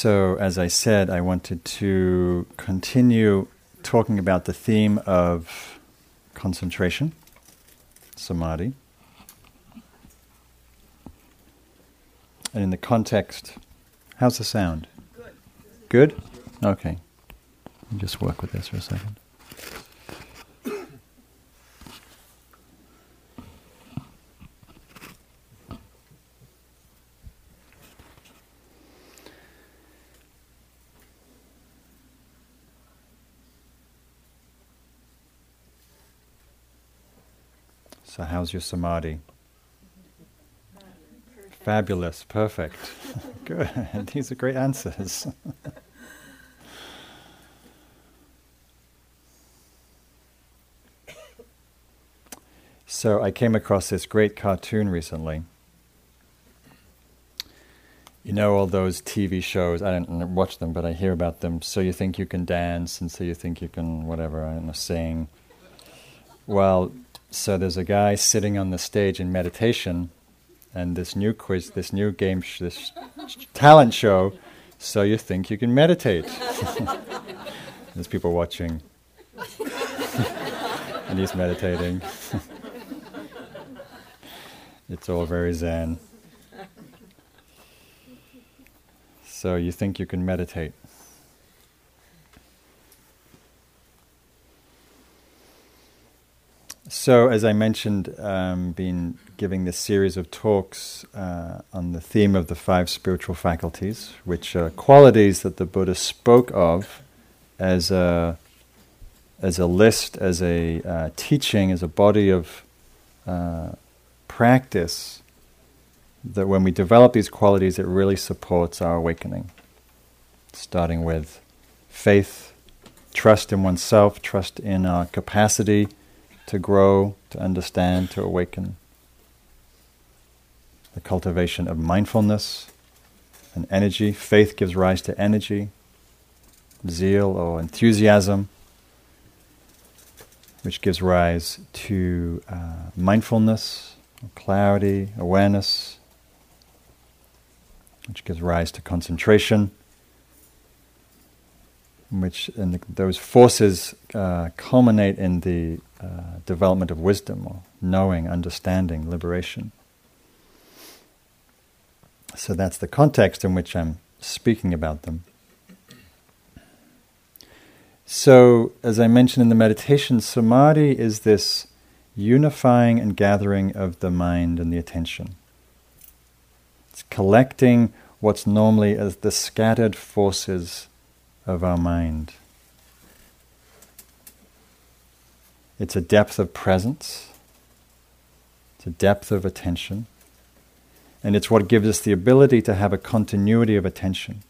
So, as I said, I wanted to continue talking about the theme of concentration, samadhi. And in the context, how's the sound? Good. Good? Okay. Just work with this for a second. So, how's your samadhi? Fabulous, perfect. Good. These are great answers. so, I came across this great cartoon recently. You know all those TV shows, I don't watch them, but I hear about them. So you think you can dance, and so you think you can, whatever, I don't know, sing. Well, so there's a guy sitting on the stage in meditation, and this new quiz, this new game, sh- this talent show. So you think you can meditate? there's people watching, and he's meditating. it's all very zen. So you think you can meditate? So, as I mentioned, um, been giving this series of talks uh, on the theme of the five spiritual faculties, which are qualities that the Buddha spoke of as a as a list, as a uh, teaching, as a body of uh, practice. That when we develop these qualities, it really supports our awakening. Starting with faith, trust in oneself, trust in our capacity to grow, to understand, to awaken. The cultivation of mindfulness and energy. Faith gives rise to energy, zeal or enthusiasm, which gives rise to uh, mindfulness, clarity, awareness, which gives rise to concentration which and the, those forces uh, culminate in the uh, development of wisdom or knowing, understanding, liberation. So that's the context in which I'm speaking about them. So, as I mentioned in the meditation, samadhi is this unifying and gathering of the mind and the attention. It's collecting what's normally as the scattered forces of our mind. It's a depth of presence, it's a depth of attention, and it's what gives us the ability to have a continuity of attention.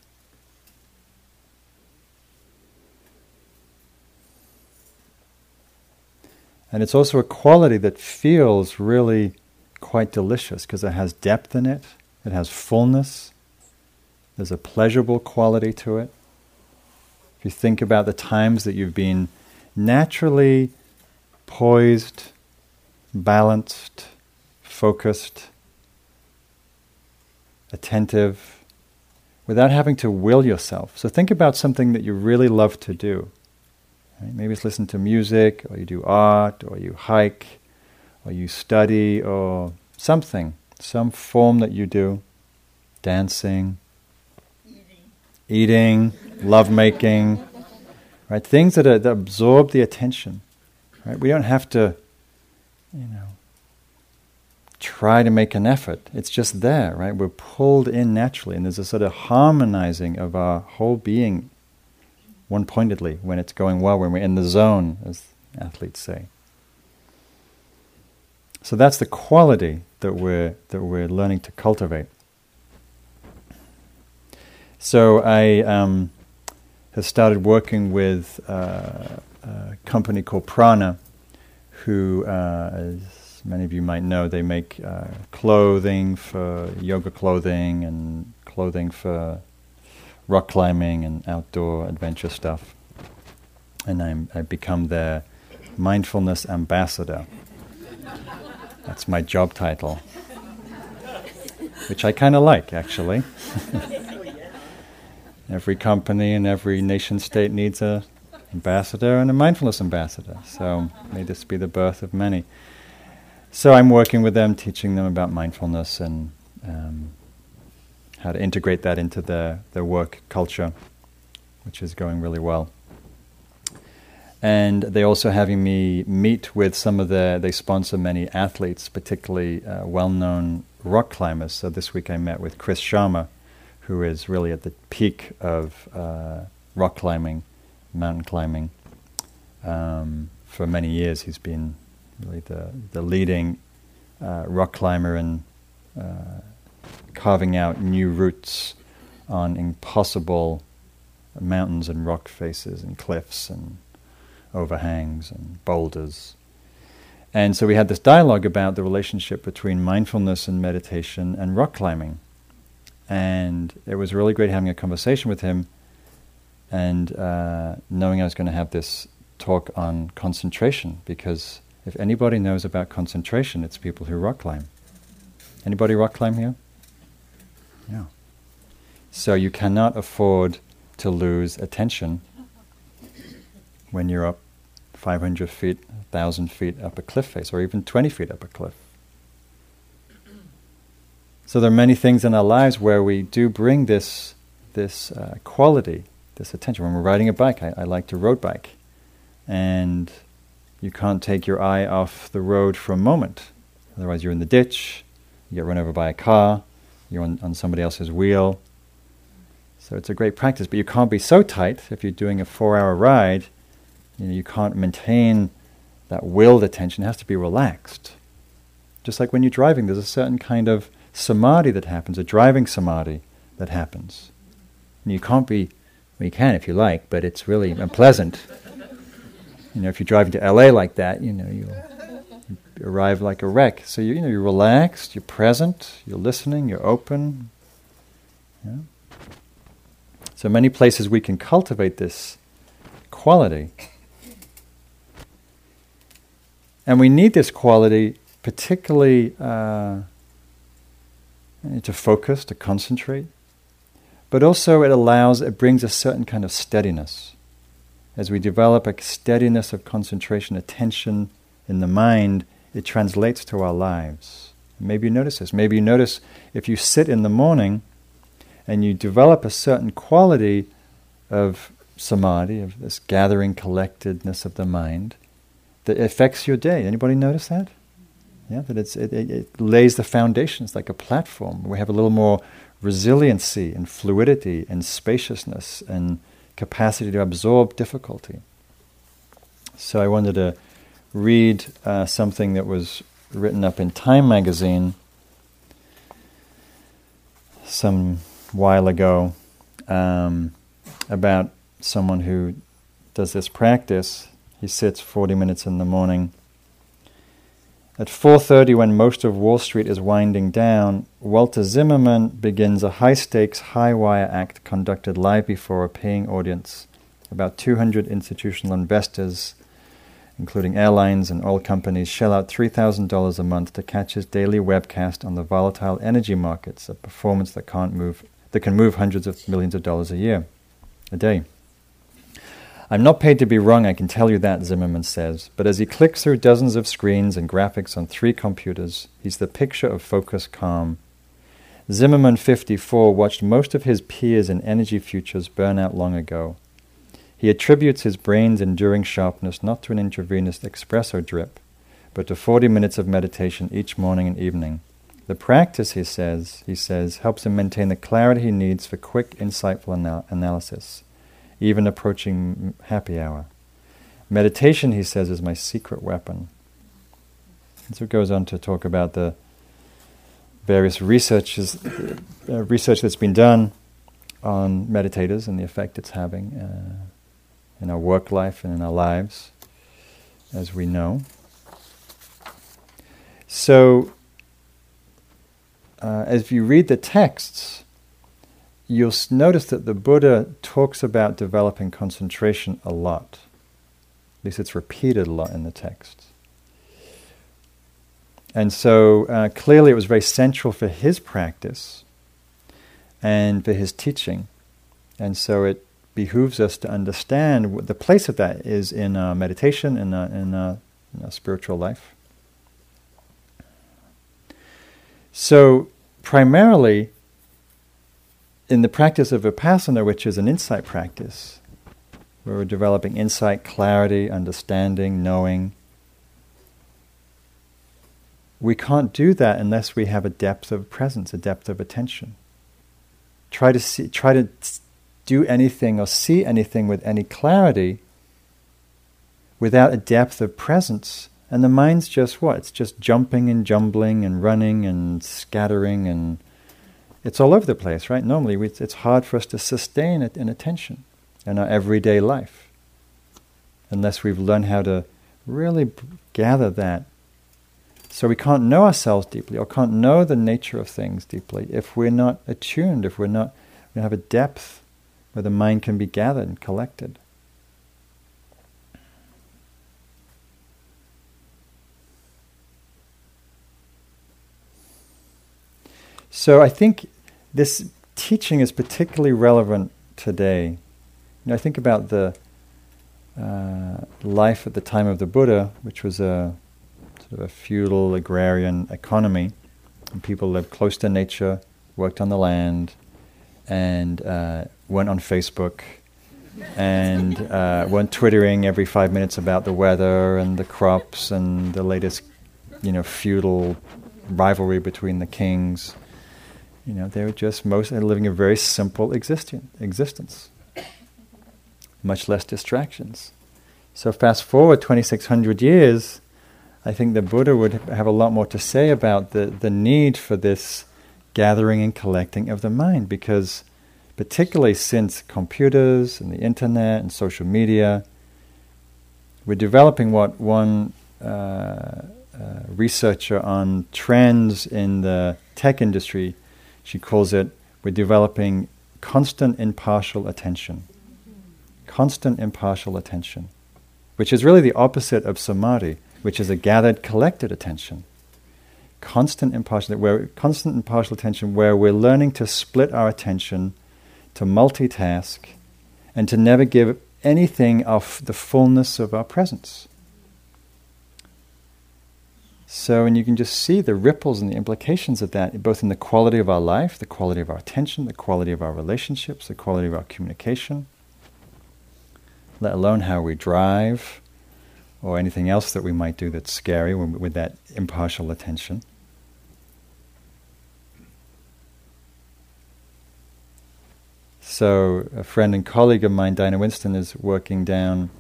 And it's also a quality that feels really quite delicious because it has depth in it, it has fullness, there's a pleasurable quality to it. If you think about the times that you've been naturally poised, balanced, focused, attentive, without having to will yourself. So think about something that you really love to do. Right? Maybe it's listen to music, or you do art, or you hike, or you study, or something, some form that you do, dancing, eating, lovemaking, right? Things that, are, that absorb the attention. Right? We don't have to, you know, try to make an effort. It's just there, right? We're pulled in naturally, and there's a sort of harmonizing of our whole being one pointedly when it's going well, when we're in the zone, as athletes say. So that's the quality that we're, that we're learning to cultivate. So I um, have started working with uh, a company called Prana, who, uh, as many of you might know, they make uh, clothing for yoga clothing and clothing for rock climbing and outdoor adventure stuff. And I'm, I've become their mindfulness ambassador. That's my job title, which I kind of like, actually. Every company and every nation state needs a ambassador and a mindfulness ambassador. So may this be the birth of many. So I'm working with them, teaching them about mindfulness and um, how to integrate that into their, their work culture, which is going really well. And they're also having me meet with some of the, they sponsor many athletes, particularly uh, well known rock climbers. So this week I met with Chris Sharma, who is really at the peak of uh, rock climbing, mountain climbing. Um, for many years, he's been really the, the leading uh, rock climber in uh, carving out new routes on impossible mountains and rock faces and cliffs and overhangs and boulders. And so we had this dialogue about the relationship between mindfulness and meditation and rock climbing. And it was really great having a conversation with him and uh, knowing I was going to have this talk on concentration because if anybody knows about concentration, it's people who rock climb. Anybody rock climb here? Yeah. So you cannot afford to lose attention when you're up 500 feet, 1,000 feet up a cliff face, or even 20 feet up a cliff. So there are many things in our lives where we do bring this, this uh, quality, this attention. When we're riding a bike, I, I like to road bike. And you can't take your eye off the road for a moment. Otherwise, you're in the ditch, you get run over by a car, you're on, on somebody else's wheel. So it's a great practice, but you can't be so tight if you're doing a four hour ride you, know, you can't maintain that willed attention, it has to be relaxed. Just like when you're driving, there's a certain kind of samadhi that happens, a driving samadhi that happens. And you can't be, well, you can if you like, but it's really unpleasant. You know, if you're driving to LA like that, you know, you'll arrive like a wreck. So you, you know, you're relaxed, you're present, you're listening, you're open. Yeah? So many places we can cultivate this quality. And we need this quality, particularly uh, to focus, to concentrate. But also, it allows, it brings a certain kind of steadiness. As we develop a steadiness of concentration, attention in the mind, it translates to our lives. Maybe you notice this. Maybe you notice if you sit in the morning and you develop a certain quality of samadhi, of this gathering collectedness of the mind, that affects your day. Anybody notice that? Yeah, that it, it lays the foundations like a platform. We have a little more resiliency and fluidity and spaciousness and capacity to absorb difficulty. So I wanted to read uh, something that was written up in Time magazine some while ago um, about someone who does this practice he sits 40 minutes in the morning. At 4:30 when most of Wall Street is winding down, Walter Zimmerman begins a high-stakes, high-wire act conducted live before a paying audience. About 200 institutional investors, including airlines and oil companies, shell out $3,000 a month to catch his daily webcast on the volatile energy markets, a performance that can't move that can move hundreds of millions of dollars a year, a day. I'm not paid to be wrong, I can tell you that, Zimmerman says. But as he clicks through dozens of screens and graphics on three computers, he's the picture of focused calm. Zimmerman 54 watched most of his peers in energy futures burn out long ago. He attributes his brain's enduring sharpness not to an intravenous espresso drip, but to 40 minutes of meditation each morning and evening. The practice, he says, he says, helps him maintain the clarity he needs for quick, insightful anal- analysis even approaching happy hour. Meditation, he says, is my secret weapon. And so it goes on to talk about the various researches, uh, research that's been done on meditators and the effect it's having uh, in our work life and in our lives, as we know. So, uh, as you read the texts, you'll notice that the Buddha talks about developing concentration a lot. At least it's repeated a lot in the text. And so uh, clearly it was very central for his practice and for his teaching And so it behooves us to understand what the place of that is in uh, meditation and in, in, in spiritual life. So, primarily, in the practice of vipassana, which is an insight practice, where we're developing insight, clarity, understanding, knowing, we can't do that unless we have a depth of presence, a depth of attention. Try to see, try to do anything or see anything with any clarity without a depth of presence, and the mind's just what? It's just jumping and jumbling and running and scattering and it's all over the place, right? Normally, we, it's hard for us to sustain it in attention in our everyday life unless we've learned how to really gather that so we can't know ourselves deeply or can't know the nature of things deeply if we're not attuned, if we're not, we have a depth where the mind can be gathered and collected. So I think this teaching is particularly relevant today. You know, I think about the uh, life at the time of the Buddha, which was a sort of a feudal agrarian economy. And people lived close to nature, worked on the land, and uh, went on Facebook and uh, went twittering every five minutes about the weather and the crops and the latest, you know, feudal rivalry between the kings. You know, they were just mostly living a very simple existing, existence, much less distractions. So fast forward 2,600 years, I think the Buddha would have a lot more to say about the, the need for this gathering and collecting of the mind, because particularly since computers and the internet and social media, we're developing what one uh, uh, researcher on trends in the tech industry, she calls it, we're developing constant impartial attention. Constant impartial attention, which is really the opposite of samadhi which is a gathered, collected attention. Constant impartial, where constant impartial attention, where we're learning to split our attention, to multitask, and to never give anything of the fullness of our presence. So, and you can just see the ripples and the implications of that, both in the quality of our life, the quality of our attention, the quality of our relationships, the quality of our communication, let alone how we drive, or anything else that we might do that's scary with that impartial attention. So, a friend and colleague of mine, Diana Winston, is working down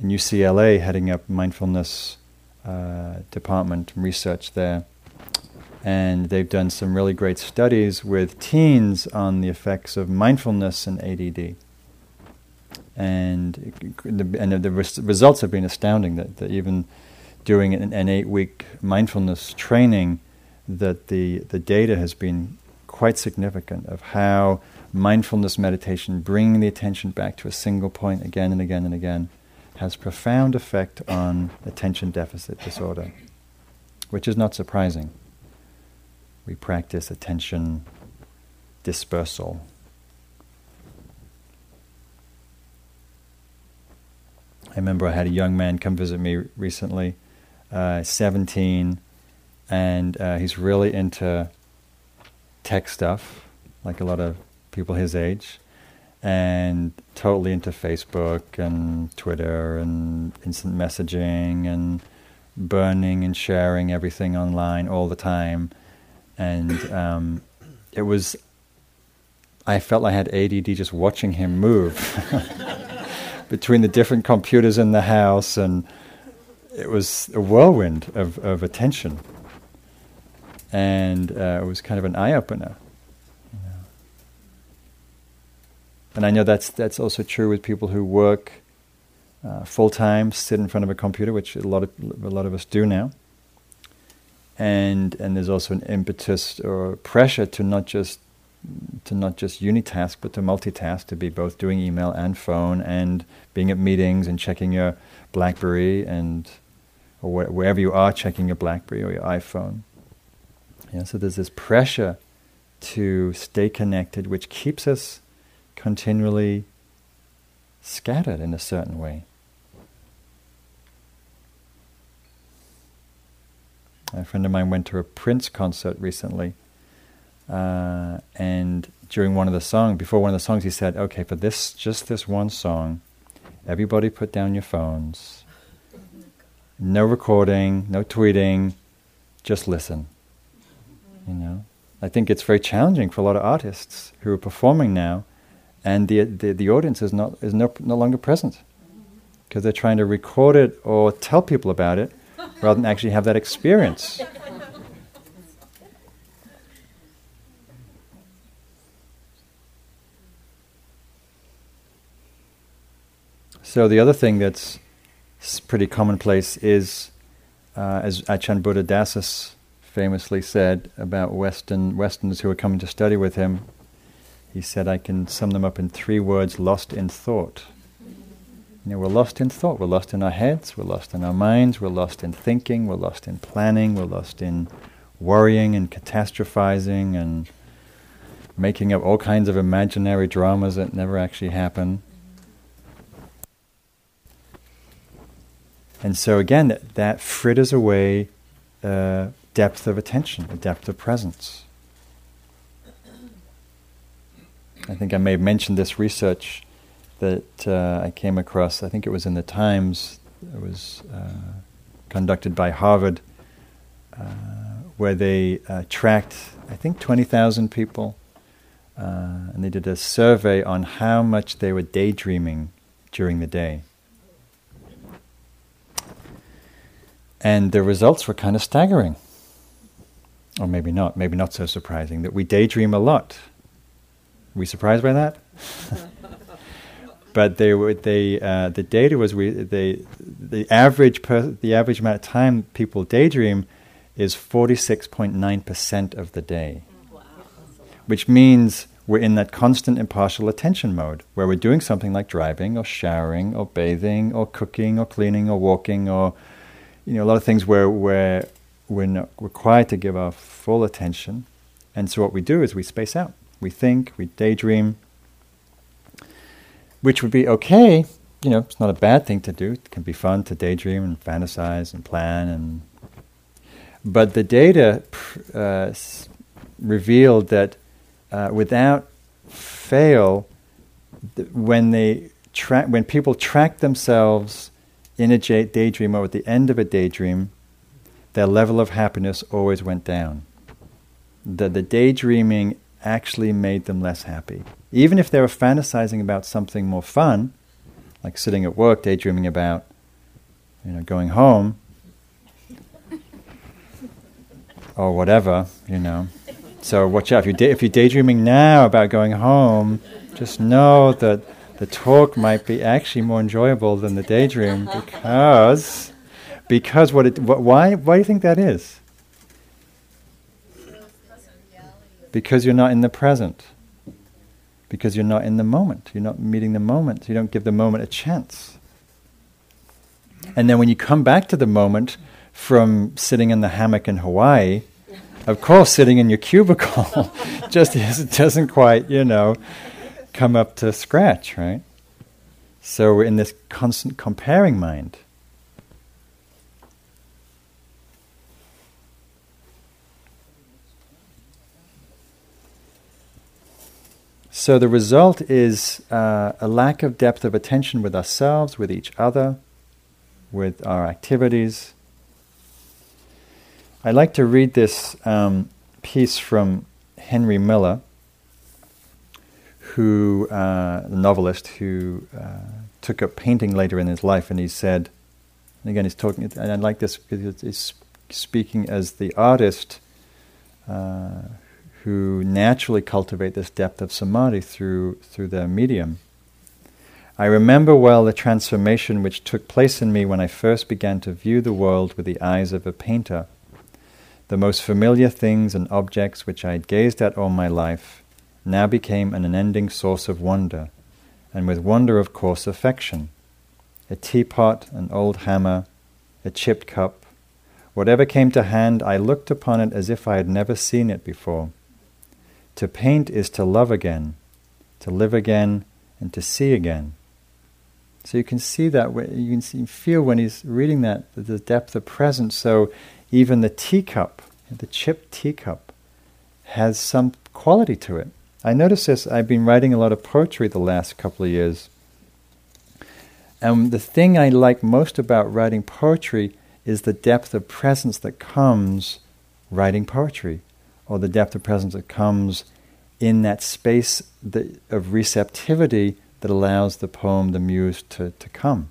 in UCLA, heading up mindfulness uh, department research there. And they've done some really great studies with teens on the effects of mindfulness and ADD and the, and the res- results have been astounding. That, that even during an, an eight-week mindfulness training, that the the data has been quite significant of how mindfulness meditation, bringing the attention back to a single point again and again and again, has profound effect on attention deficit disorder, which is not surprising. We practice attention dispersal I remember I had a young man come visit me recently, uh, 17, and uh, he's really into tech stuff, like a lot of people his age, and totally into Facebook and Twitter and instant messaging and burning and sharing everything online all the time. And um, it was, I felt I had ADD just watching him move. between the different computers in the house, and it was a whirlwind of, of attention. And uh, it was kind of an eye opener. And I know that's, that's also true with people who work uh, full time, sit in front of a computer, which a lot of, a lot of us do now. And, and there's also an impetus or pressure to not just to not just unitask but to multitask to be both doing email and phone and being at meetings and checking your blackberry and or wh- wherever you are checking your blackberry or your iphone yeah, so there's this pressure to stay connected which keeps us continually scattered in a certain way. A friend of mine went to a Prince concert recently, uh, and during one of the songs, before one of the songs, he said, "Okay, for this, just this one song, everybody put down your phones. No recording, no tweeting, just listen." You know, I think it's very challenging for a lot of artists who are performing now, and the the, the audience is not is no, no longer present because they're trying to record it or tell people about it rather than actually have that experience. So the other thing that's pretty commonplace is, uh, as Buddha Buddhadasa famously said about Western Westerners who are coming to study with him, he said, "I can sum them up in three words: lost in thought." You know, we're lost in thought. We're lost in our heads. We're lost in our minds. We're lost in thinking. We're lost in planning. We're lost in worrying and catastrophizing and making up all kinds of imaginary dramas that never actually happen. And so again, that, that fritters away uh, depth of attention, a depth of presence. I think I may have mentioned this research that uh, I came across. I think it was in the Times. It was uh, conducted by Harvard, uh, where they uh, tracked, I think, 20,000 people, uh, and they did a survey on how much they were daydreaming during the day. And the results were kind of staggering. Or maybe not, maybe not so surprising, that we daydream a lot. We surprised by that? but they were they uh, the data was we they the average per, the average amount of time people daydream is 46.9% of the day. Wow. Which means we're in that constant impartial attention mode where we're doing something like driving or showering or bathing or cooking or cleaning or walking or you know a lot of things where where we're not required to give our full attention. And so what we do is we space out. We think, we daydream, which would be okay. You know, it's not a bad thing to do. It can be fun to daydream and fantasize and plan. And but the data uh, revealed that uh, without fail, th- when they track, when people track themselves in a j- daydream or at the end of a daydream, their level of happiness always went down. The, the daydreaming actually made them less happy. Even if they were fantasizing about something more fun, like sitting at work daydreaming about, you know, going home, or whatever, you know. So watch out if you da- if you're daydreaming now about going home, just know that the talk might be actually more enjoyable than the daydream because because what it what, why why do you think that is? Because you're not in the present because you're not in the moment. You're not meeting the moment. You don't give the moment a chance. And then when you come back to the moment from sitting in the hammock in Hawaii, of course, sitting in your cubicle just doesn't quite, you know, come up to scratch, right? So we're in this constant comparing mind. So the result is uh, a lack of depth of attention with ourselves, with each other, with our activities. I like to read this um, piece from Henry Miller, who uh, the novelist who uh, took up painting later in his life, and he said, and again, he's talking, and I like this because he's speaking as the artist uh, who naturally cultivate this depth of samadhi through, through their medium. I remember well the transformation which took place in me when I first began to view the world with the eyes of a painter. The most familiar things and objects which I had gazed at all my life now became an unending source of wonder, and with wonder, of course, affection. A teapot, an old hammer, a chipped cup, whatever came to hand, I looked upon it as if I had never seen it before. To paint is to love again, to live again, and to see again. So you can see that, you can see, feel when he's reading that, the depth of presence. So even the teacup, the chipped teacup, has some quality to it. I notice this, I've been writing a lot of poetry the last couple of years. And the thing I like most about writing poetry is the depth of presence that comes writing poetry, or the depth of presence that comes in that space that, of receptivity that allows the poem, the muse, to, to come.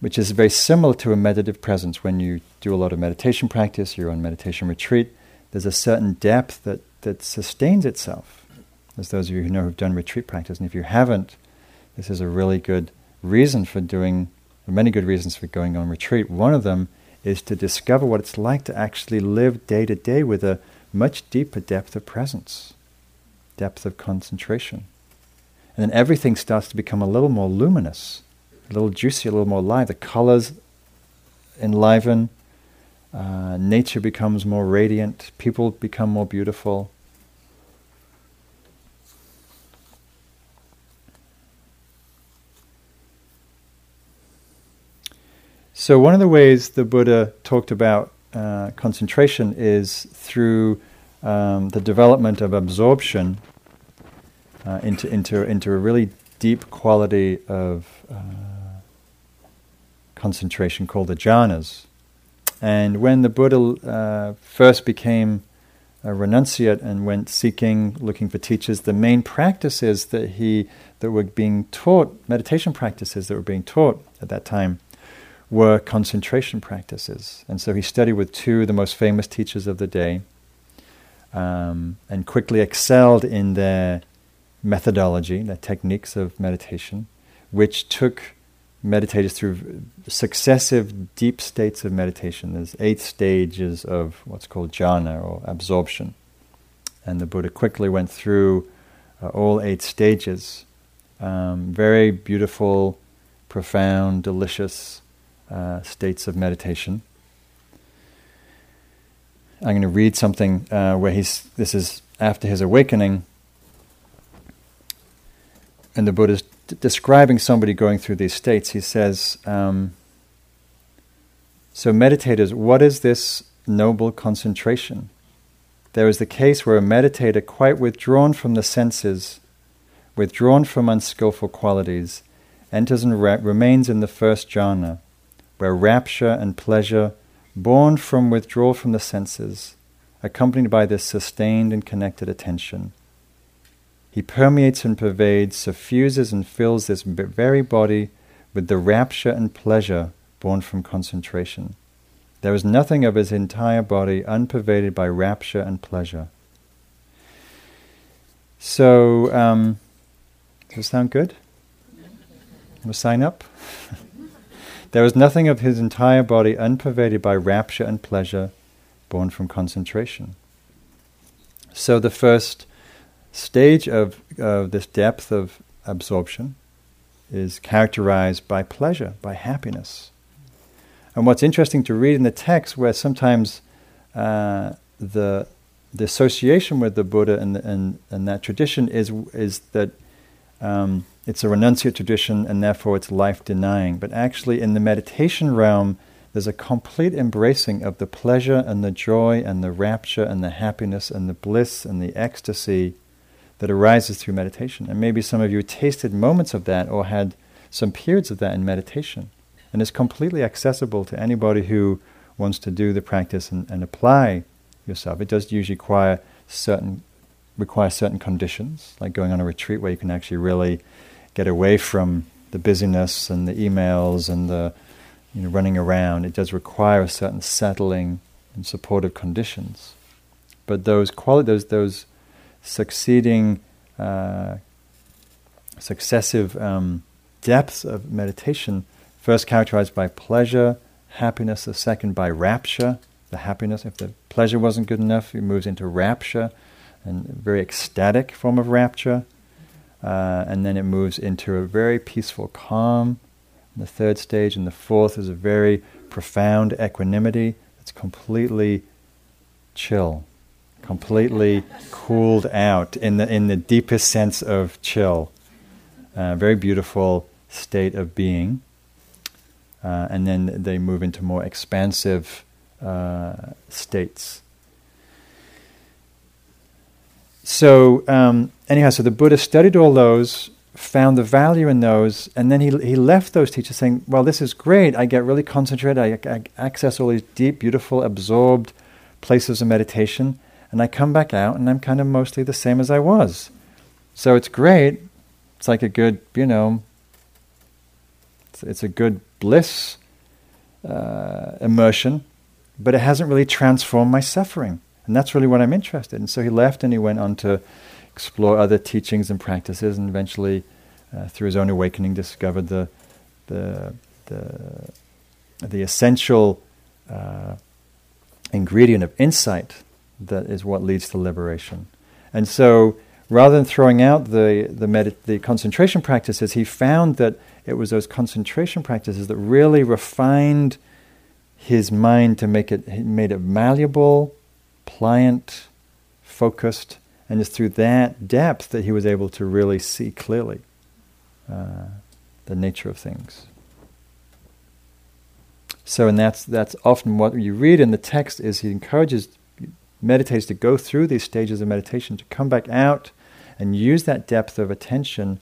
Which is very similar to a meditative presence. When you do a lot of meditation practice, you're on meditation retreat, there's a certain depth that, that sustains itself. As those of you who know who've done retreat practice, and if you haven't, this is a really good reason for doing, many good reasons for going on retreat. One of them is to discover what it's like to actually live day to day with a much deeper depth of presence, depth of concentration. And then everything starts to become a little more luminous, a little juicy, a little more live. The colors enliven, uh, nature becomes more radiant, people become more beautiful. So, one of the ways the Buddha talked about uh, concentration is through um, the development of absorption uh, into, into, into a really deep quality of uh, concentration called the jhanas. And when the Buddha uh, first became a renunciate and went seeking, looking for teachers, the main practices that he that were being taught, meditation practices that were being taught at that time, were concentration practices. And so he studied with two of the most famous teachers of the day, um, and quickly excelled in their methodology, their techniques of meditation, which took meditators through successive deep states of meditation. There's eight stages of what's called jhana or absorption. And the Buddha quickly went through uh, all eight stages. Um, very beautiful, profound, delicious uh, states of meditation. I'm going to read something uh, where he's, this is after his awakening and the Buddha is d- describing somebody going through these states. He says, um, So, meditators, what is this noble concentration? There is the case where a meditator, quite withdrawn from the senses, withdrawn from unskillful qualities, enters and ra- remains in the first jhana, where rapture and pleasure, born from withdrawal from the senses, accompanied by this sustained and connected attention, he permeates and pervades, suffuses and fills this very body with the rapture and pleasure born from concentration. There is nothing of his entire body unpervaded by rapture and pleasure. So, um, does it sound good? We'll sign up. there is nothing of his entire body unpervaded by rapture and pleasure born from concentration. So, the first stage of uh, this depth of absorption is characterized by pleasure, by happiness. And what's interesting to read in the text, where sometimes uh, the the association with the Buddha and, and, and that tradition is is that um, it's a renunciate tradition and therefore it's life denying. But actually, in the meditation realm, there's a complete embracing of the pleasure and the joy and the rapture and the happiness and the bliss and the ecstasy that arises through meditation. And maybe some of you tasted moments of that or had some periods of that in meditation. And it's completely accessible to anybody who wants to do the practice and, and apply yourself. It does usually require certain require certain conditions, like going on a retreat where you can actually really get away from the busyness and the emails and the you know, running around. It does require a certain settling and supportive conditions. But those quali- those those succeeding, uh, successive um, depths of meditation, first characterized by pleasure, happiness, the second by rapture, the happiness. If the pleasure wasn't good enough, it moves into rapture, and very ecstatic form of rapture. Uh, and then it moves into a very peaceful calm. The third stage, and the fourth is a very profound equanimity. It's completely chill, completely cooled out in the, in the deepest sense of chill. Uh, very beautiful state of being. Uh, and then they move into more expansive uh, states. So, um, anyhow, so the Buddha studied all those, found the value in those, and then he, he left those teachers saying, Well, this is great. I get really concentrated. I, I access all these deep, beautiful, absorbed places of meditation, and I come back out and I'm kind of mostly the same as I was. So it's great. It's like a good, you know, it's, it's a good bliss uh, immersion, but it hasn't really transformed my suffering. And that's really what I'm interested in. So he left and he went on to explore other teachings and practices, and eventually, uh, through his own awakening, discovered the, the, the, the essential uh, ingredient of insight that is what leads to liberation. And so, rather than throwing out the, the, the concentration practices, he found that it was those concentration practices that really refined his mind to make it, made it malleable, pliant, focused, and it's through that depth that he was able to really see clearly uh, the nature of things. So, and that's that's often what you read in the text is he encourages meditators to go through these stages of meditation to come back out and use that depth of attention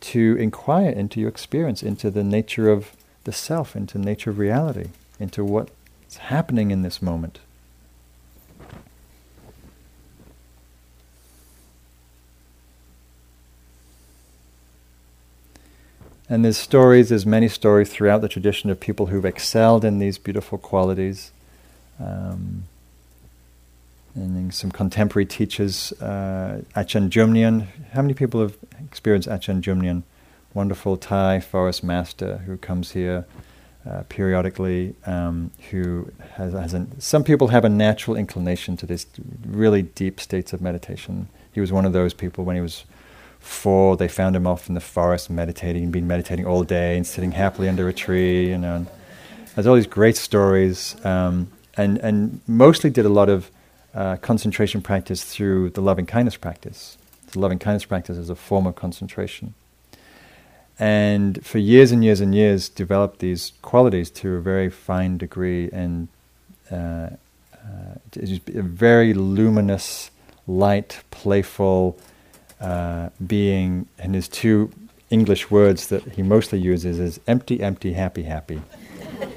to inquire into your experience, into the nature of the self, into the nature of reality, into what's happening in this moment. And there's stories, there's many stories throughout the tradition of people who've excelled in these beautiful qualities. Um, and some contemporary teachers, uh, Ajahn Jumnian. How many people have experienced Ajahn Jumnian? Wonderful Thai forest master who comes here uh, periodically, um, who has, has an, some people have a natural inclination to this really deep states of meditation. He was one of those people when he was four, they found him off in the forest meditating, been meditating all day and sitting happily under a tree, you know. And there's all these great stories, um, and and mostly did a lot of uh, concentration practice through the loving kindness practice. The loving kindness practice is a form of concentration. And for years and years and years, developed these qualities to a very fine degree, and uh, uh, a very luminous, light, playful uh, being. And his two English words that he mostly uses is empty, empty, happy, happy.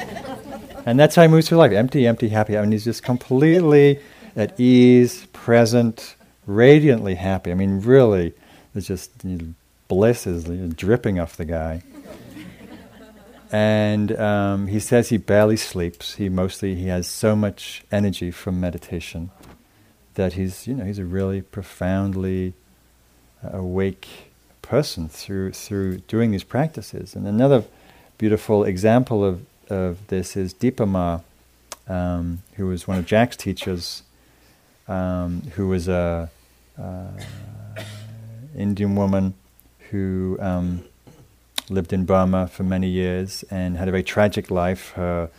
and that's how he moves through life empty, empty, happy. I mean, he's just completely at ease, present, radiantly happy. I mean, really, it's just you know, bliss is dripping off the guy. and um, he says he barely sleeps. He mostly he has so much energy from meditation that he's you know he's a really profoundly awake person through through doing these practices. And another beautiful example of of this is Dipa Ma, um, who was one of Jack's teachers um, who was a uh, Indian woman who um, lived in Burma for many years and had a very tragic life. Her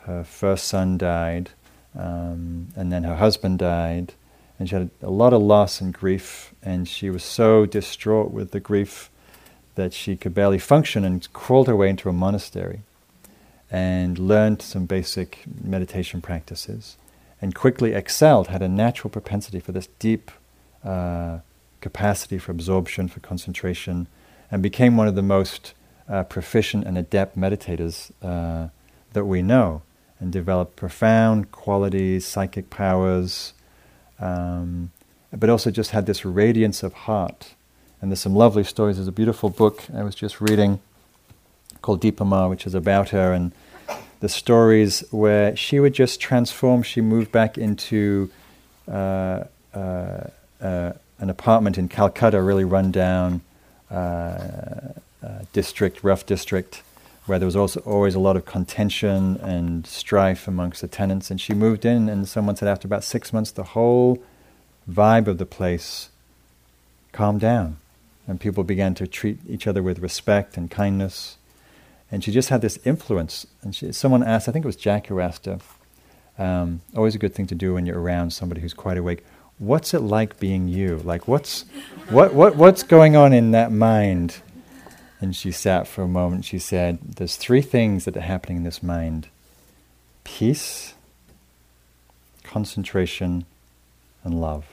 her first son died, um, and then her husband died, and she had a lot of loss and grief. And she was so distraught with the grief that she could barely function, and crawled her way into a monastery and learned some basic meditation practices and quickly excelled, had a natural propensity for this deep uh, capacity for absorption, for concentration, and became one of the most uh, proficient and adept meditators uh, that we know, and developed profound qualities, psychic powers, um, but also just had this radiance of heart. And there's some lovely stories. There's a beautiful book I was just reading called Dipa Ma, which is about her and the stories where she would just transform. She moved back into uh, uh, uh, an apartment in Calcutta, really run down uh, uh, district, rough district, where there was also always a lot of contention and strife amongst the tenants. And she moved in, and someone said after about six months, the whole vibe of the place calmed down, and people began to treat each other with respect and kindness. And she just had this influence. And she, someone asked, I think it was Jack who asked her, um, always a good thing to do when you're around somebody who's quite awake, what's it like being you? Like, what's, what, what, what's going on in that mind? And she sat for a moment. She said, There's three things that are happening in this mind peace, concentration, and love.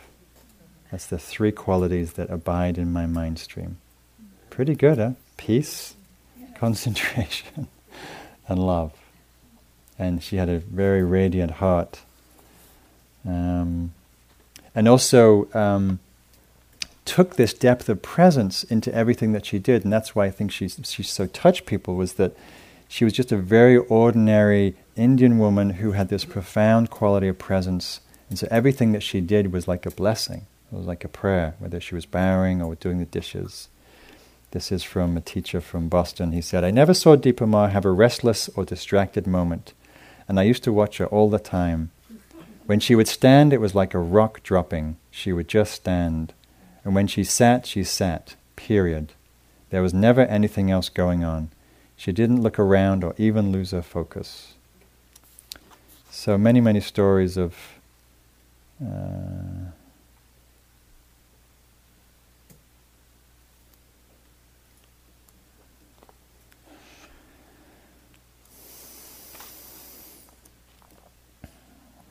That's the three qualities that abide in my mind stream. Pretty good, huh? Peace, concentration, and love. And she had a very radiant heart. Um, and also um, took this depth of presence into everything that she did. And that's why I think she's, she so touched people, was that she was just a very ordinary Indian woman who had this profound quality of presence. And so everything that she did was like a blessing. It was like a prayer, whether she was bowing or doing the dishes. This is from a teacher from Boston. He said, I never saw Dipa Ma have a restless or distracted moment, and I used to watch her all the time. When she would stand, it was like a rock dropping. She would just stand. And when she sat, she sat, period. There was never anything else going on. She didn't look around or even lose her focus. So many, many stories of uh,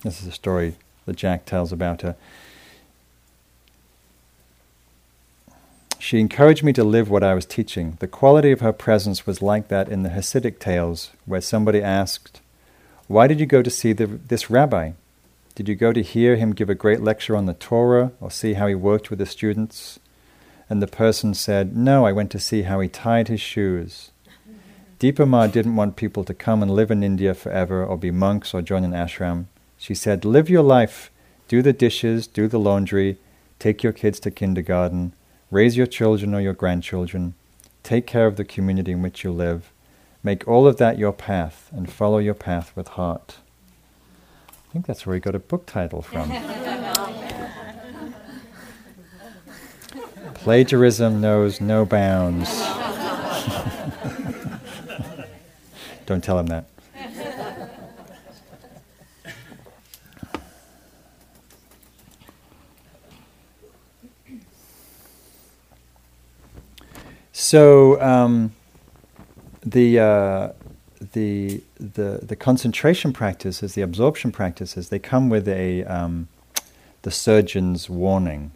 This is a story that Jack tells about her. She encouraged me to live what I was teaching. The quality of her presence was like that in the Hasidic tales, where somebody asked, Why did you go to see the, this rabbi? Did you go to hear him give a great lecture on the Torah or see how he worked with the students? And the person said, No, I went to see how he tied his shoes. Dipa Ma didn't want people to come and live in India forever or be monks or join an ashram. She said, Live your life, do the dishes, do the laundry, take your kids to kindergarten, raise your children or your grandchildren, take care of the community in which you live. Make all of that your path and follow your path with heart. I think that's where he got a book title from. Plagiarism knows no bounds. Don't tell him that. So um, the, uh, the the the concentration practices, the absorption practices, they come with a um, the surgeon's warning.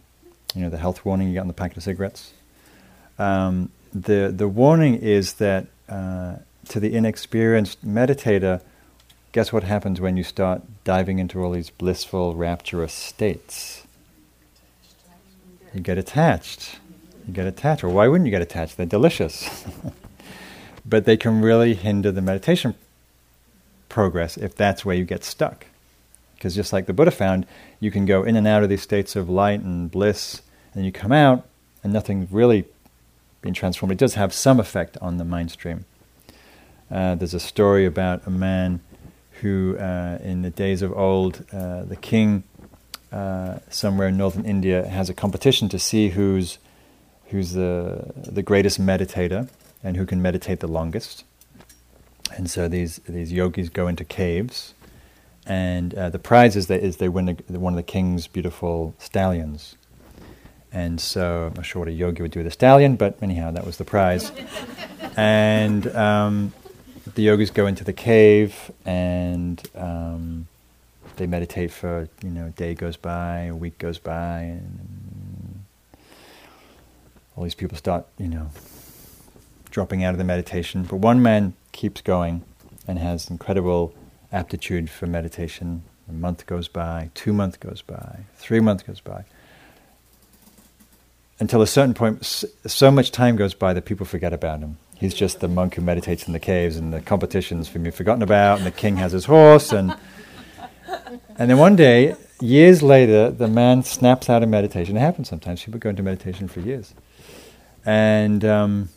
You know the health warning you get on the packet of cigarettes. Um, the the warning is that uh, to the inexperienced meditator, guess what happens when you start diving into all these blissful, rapturous states? You get attached you get attached. Or why wouldn't you get attached? They're delicious. but they can really hinder the meditation progress if that's where you get stuck. Because just like the Buddha found, you can go in and out of these states of light and bliss, and you come out and nothing really being transformed. It does have some effect on the mind stream. Uh, there's a story about a man who, uh, in the days of old, uh, the king uh, somewhere in northern India has a competition to see who's who's the, the greatest meditator and who can meditate the longest. And so these, these yogis go into caves, and uh, the prize is, that, is they win a, one of the king's beautiful stallions. And so I'm not sure what a yogi would do with a stallion, but anyhow, that was the prize. and um, the yogis go into the cave and um, they meditate for you know a day goes by, a week goes by, and all these people start, you know, dropping out of the meditation. But one man keeps going and has incredible aptitude for meditation. A month goes by, two months goes by, three months goes by. Until a certain point, so much time goes by that people forget about him. He's just the monk who meditates in the caves, and the competitions for me forgotten about, and the king has his horse, and and then one day, years later, the man snaps out of meditation. It happens sometimes. People go into meditation for years. And um,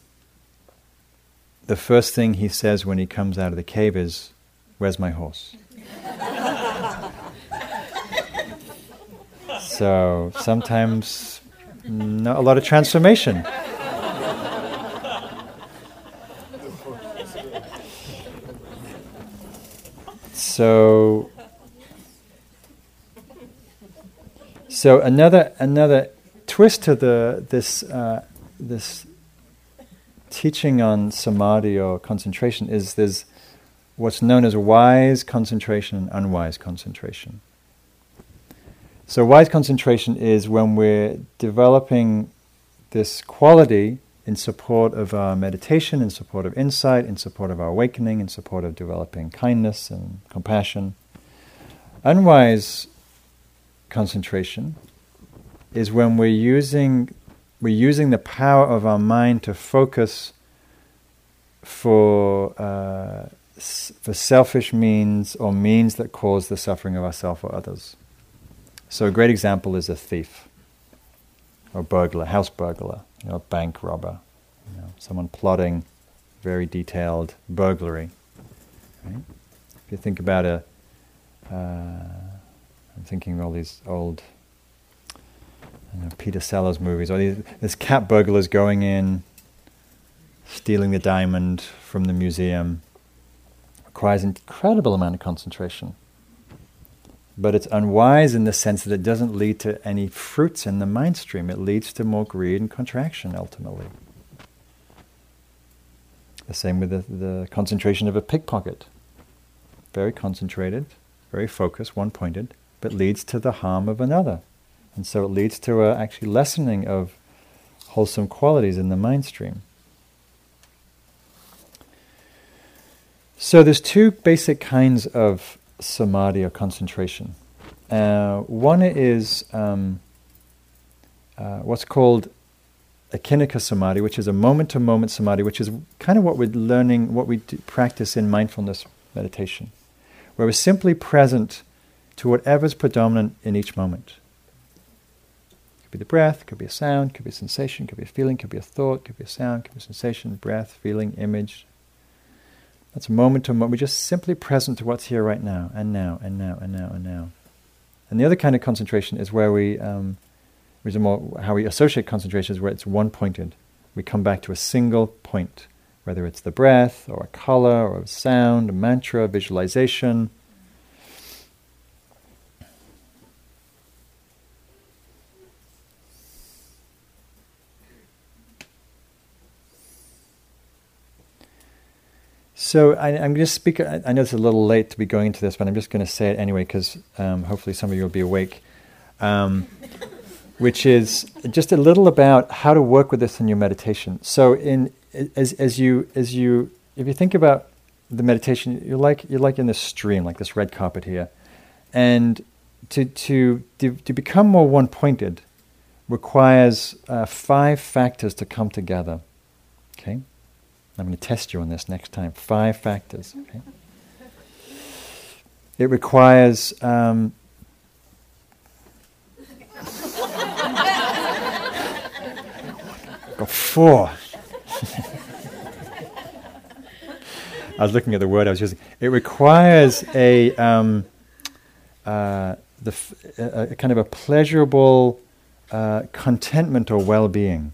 the first thing he says when he comes out of the cave is, Where's my horse? so sometimes not a lot of transformation. So So another another twist to the this uh, this teaching on samadhi or concentration is there's what's known as wise concentration and unwise concentration. So wise concentration is when we're developing this quality in support of our meditation, in support of insight, in support of our awakening, in support of developing kindness and compassion. Unwise concentration is when we're using we're using the power of our mind to focus for uh, for selfish means or means that cause the suffering of ourselves or others. So a great example is a thief or burglar, house burglar you know, bank robber, you know, someone plotting very detailed burglary. Right? If you think about a, uh, I'm thinking of all these old know, Peter Sellers movies, or these, this cat burglars going in, stealing the diamond from the museum, requires an incredible amount of concentration but it's unwise in the sense that it doesn't lead to any fruits in the mind stream. It leads to more greed and contraction ultimately. The same with the, the concentration of a pickpocket. Very concentrated, very focused, one pointed, but leads to the harm of another. And so it leads to a actually lessening of wholesome qualities in the mind stream. So there's two basic kinds of samadhi or concentration. Uh, one is um, uh, what's called akhinika samadhi, which is a moment to moment samadhi, which is kind of what we're learning, what we practice in mindfulness meditation, where we're simply present to whatever's predominant in each moment. Could be the breath, could be a sound, could be a sensation, could be a feeling, could be a thought, could be a sound, could be a sensation, breath, feeling, image, that's a moment to moment. We're just simply present to what's here right now, and now, and now, and now, and now. And the other kind of concentration is where we, um, is more how we associate concentration is where it's one pointed. We come back to a single point, whether it's the breath, or a color, or a sound, a mantra, a visualization. So I, am just speak. I, I know it's a little late to be going into this, but I'm just going to say it anyway because um, hopefully some of you will be awake. Um, which is just a little about how to work with this in your meditation. So, in as as you as you if you think about the meditation, you're like you're like in this stream, like this red carpet here, and to to to, to become more one pointed requires uh, five factors to come together. Okay. I'm going to test you on this next time. Five factors. Okay? It requires. Um, got four. I was looking at the word I was using. It requires a, um, uh, the f- a, a, kind of a pleasurable uh, contentment or well-being.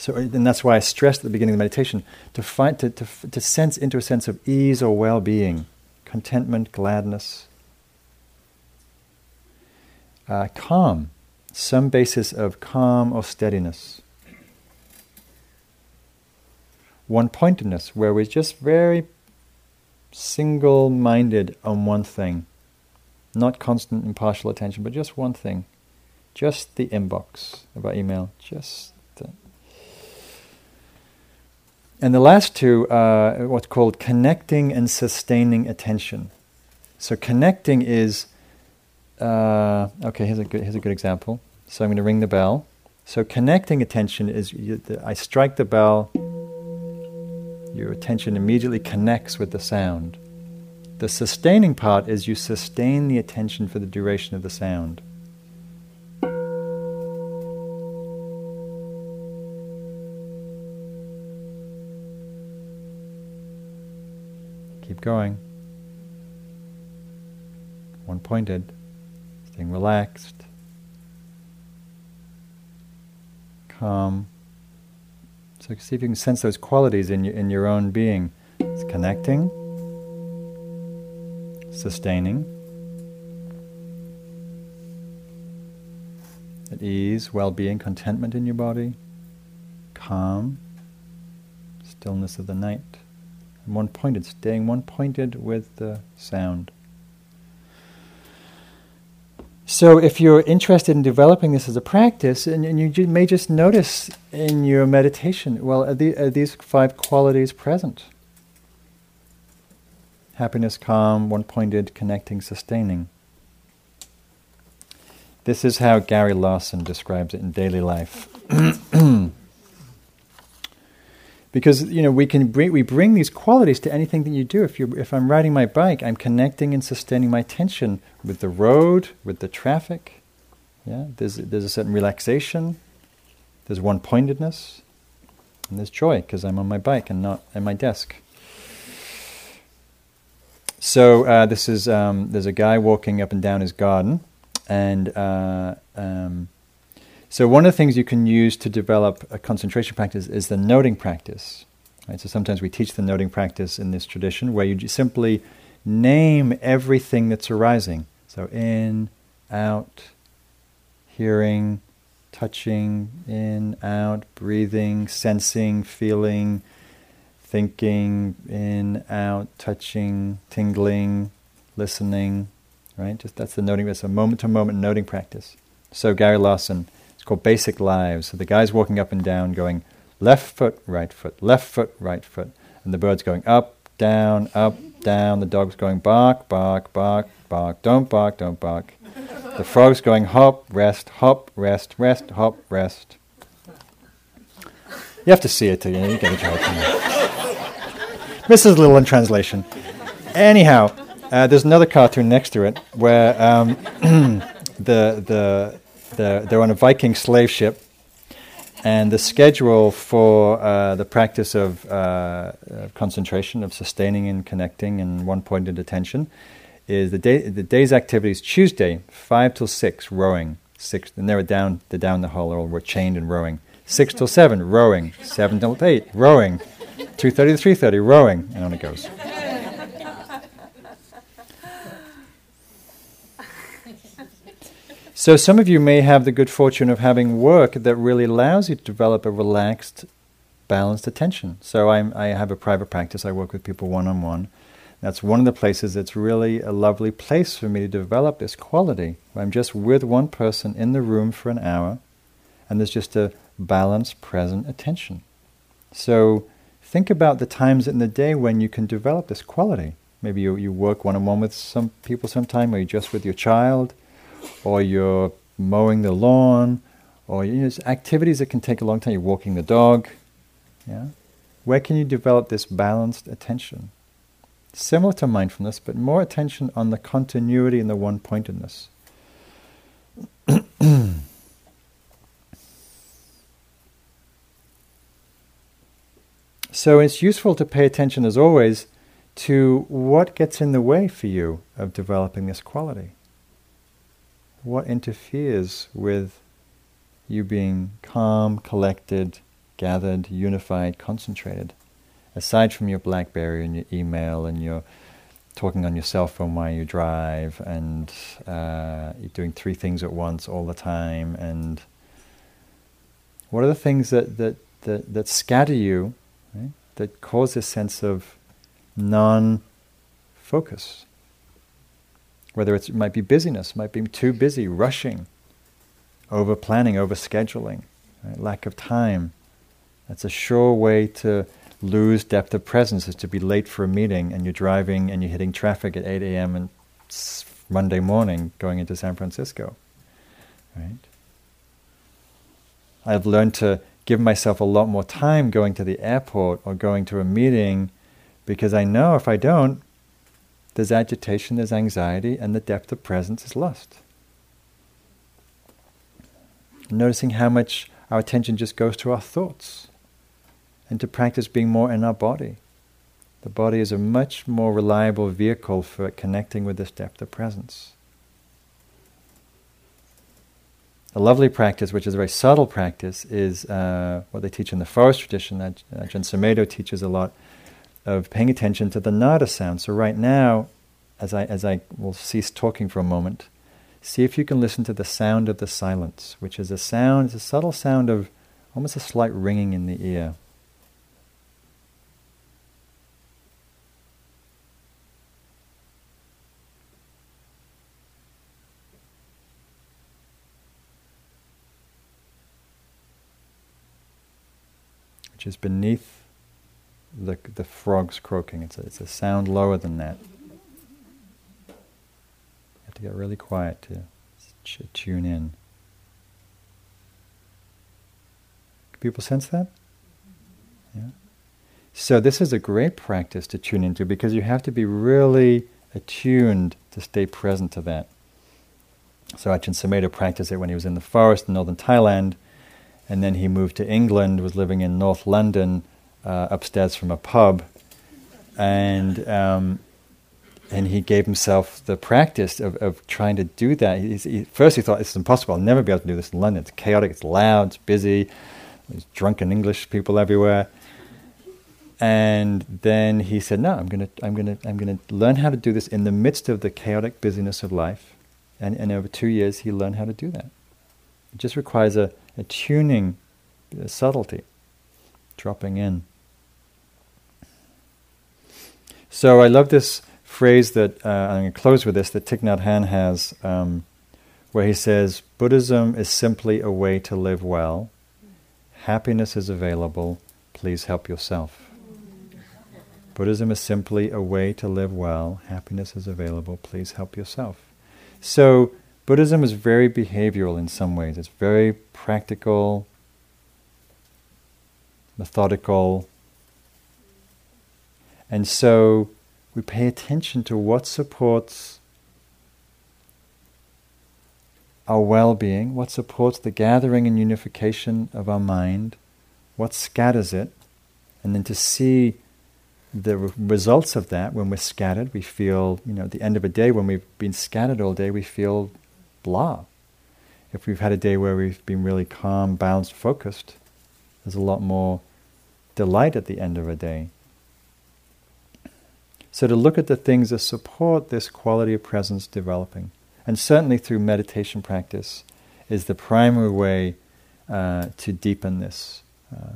So, and that's why I stressed at the beginning of the meditation to find to, to, to sense into a sense of ease or well-being, contentment, gladness, uh, calm, some basis of calm or steadiness, one-pointedness, where we're just very single-minded on one thing, not constant impartial attention, but just one thing, just the inbox of our email, just and the last two are what's called connecting and sustaining attention. So connecting is uh, okay. Here's a good here's a good example. So I'm going to ring the bell. So connecting attention is you, the, I strike the bell. Your attention immediately connects with the sound. The sustaining part is you sustain the attention for the duration of the sound. Going. One pointed, staying relaxed, calm. So see if you can sense those qualities in your, in your own being. It's connecting, sustaining, at ease, well being, contentment in your body, calm, stillness of the night, one pointed, staying one pointed with the sound. So, if you're interested in developing this as a practice, and, and you may just notice in your meditation, well, are, the, are these five qualities present? Happiness, calm, one pointed, connecting, sustaining. This is how Gary Larson describes it in daily life. because you know we can bring we bring these qualities to anything that you do. If you if I'm riding my bike, I'm connecting and sustaining my tension with the road, with the traffic. Yeah, there's there's a certain relaxation. There's one pointedness, and there's joy because I'm on my bike and not at my desk. So uh, this is um, there's a guy walking up and down his garden, and uh, um, so one of the things you can use to develop a concentration practice is the noting practice. Right? So sometimes we teach the noting practice in this tradition where you simply name everything that's arising. So in, out, hearing, touching, in, out, breathing, sensing, feeling, thinking, in, out, touching, tingling, listening, right? Just that's the noting. That's a moment-to-moment noting practice. So Gary Larson, it's called Basic Lives. So the guy's walking up and down, going left foot, right foot, left foot, right foot, and the bird's going up, down, up, down. The dog's going bark, bark, bark, bark. Don't bark, don't bark. The frog's going hop, rest, hop, rest, rest, hop, rest. You have to see it to you, know, you get a joke. a little in translation. Anyhow, uh, there's another cartoon next to it where um, the, the, the, they're on a Viking slave ship, and the schedule for uh, the practice of uh, concentration, of sustaining and connecting and one pointed attention, is the day. The day's activities Tuesday, five till six, rowing. Six, and they're down. They're down the hull, or we're chained and rowing. Six till seven, rowing. Seven till eight, rowing. Two thirty to three thirty, rowing, and on it goes. So, some of you may have the good fortune of having work that really allows you to develop a relaxed, balanced attention. So, I'm, i have a private practice, I work with people one on one. That's one of the places that's really a lovely place for me to develop this quality. I'm just with one person in the room for an hour, and there's just a balanced, present attention. So, think about the times in the day when you can develop this quality. Maybe you, you work one on one with some people sometime, or you're just with your child or you're mowing the lawn, or you know, activities that can take a long time. You're walking the dog. Yeah, where can you develop this balanced attention? Similar to mindfulness, but more attention on the continuity and the one pointedness. so it's useful to pay attention, as always, to what gets in the way for you of developing this quality what interferes with you being calm, collected, gathered, unified, concentrated, aside from your Blackberry and your email and your talking on your cell phone while you drive and uh, you're doing three things at once all the time and what are the things that, that, that, that scatter you, right? that cause this sense of non-focus? Whether it might be busyness, might be too busy, rushing, over planning, over scheduling, right? lack of time. That's a sure way to lose depth of presence is to be late for a meeting and you're driving and you're hitting traffic at 8 a.m. and Monday morning going into San Francisco. Right? I've learned to give myself a lot more time going to the airport or going to a meeting because I know if I don't, there's agitation, there's anxiety, and the depth of presence is lost. Noticing how much our attention just goes to our thoughts and to practice being more in our body. The body is a much more reliable vehicle for connecting with this depth of presence. A lovely practice, which is a very subtle practice, is uh, what they teach in the forest tradition. Ajahn Sumedho teaches a lot of paying attention to the nada sound. So right now, as I as I will cease talking for a moment, see if you can listen to the sound of the silence, which is a sound, it's a subtle sound of almost a slight ringing in the ear. Which is beneath the, the frogs croaking. It's a, it's a sound lower than that. You have to get really quiet to tune in. Can people sense that? Yeah. So this is a great practice to tune into because you have to be really attuned to stay present to that. So Ajahn Sumedho practiced it when he was in the forest in northern Thailand, and then he moved to England, was living in North London, uh, upstairs from a pub, and um, and he gave himself the practice of, of trying to do that. He, he, first, he thought it's impossible. I'll never be able to do this in London. It's chaotic. It's loud. It's busy. There's drunken English people everywhere. And then he said, "No, I'm going to, I'm to, I'm to learn how to do this in the midst of the chaotic busyness of life." And, and over two years, he learned how to do that. It just requires a, a tuning, a subtlety, dropping in. So I love this phrase that uh, I'm going to close with this that Thich Nhat Hanh has, um, where he says, "Buddhism is simply a way to live well." Happiness is available. Please help yourself. Buddhism is simply a way to live well. Happiness is available. Please help yourself. So, Buddhism is very behavioral in some ways. It's very practical, methodical. And so, we pay attention to what supports our well being, what supports the gathering and unification of our mind, what scatters it, and then to see the re- results of that when we're scattered. We feel, you know, at the end of a day when we've been scattered all day, we feel blah. If we've had a day where we've been really calm, balanced, focused, there's a lot more delight at the end of a day. So to look at the things that support this quality of presence developing and certainly through meditation practice, is the primary way uh, to deepen this. Uh,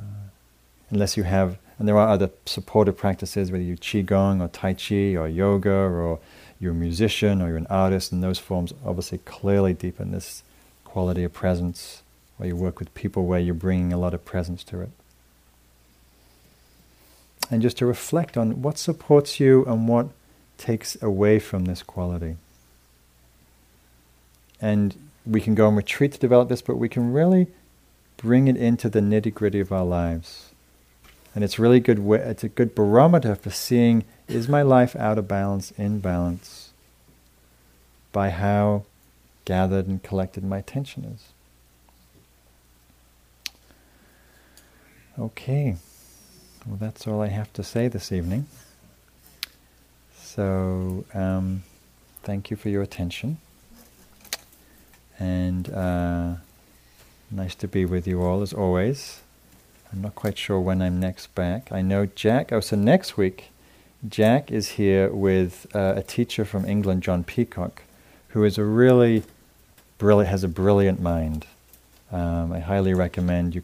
unless you have, and there are other supportive practices, whether you qigong or tai chi or yoga or you're a musician or you're an artist, and those forms obviously clearly deepen this quality of presence, where you work with people where you're bringing a lot of presence to it. And just to reflect on what supports you and what takes away from this quality. And we can go on retreat to develop this, but we can really bring it into the nitty gritty of our lives. And it's really good. It's a good barometer for seeing is my life out of balance, in balance, by how gathered and collected my attention is. Okay, well, that's all I have to say this evening. So, um, thank you for your attention. And uh, nice to be with you all as always. I'm not quite sure when I'm next back. I know Jack, oh, so next week, Jack is here with uh, a teacher from England, John Peacock, who is a really brilliant, has a brilliant mind. Um, I highly recommend you.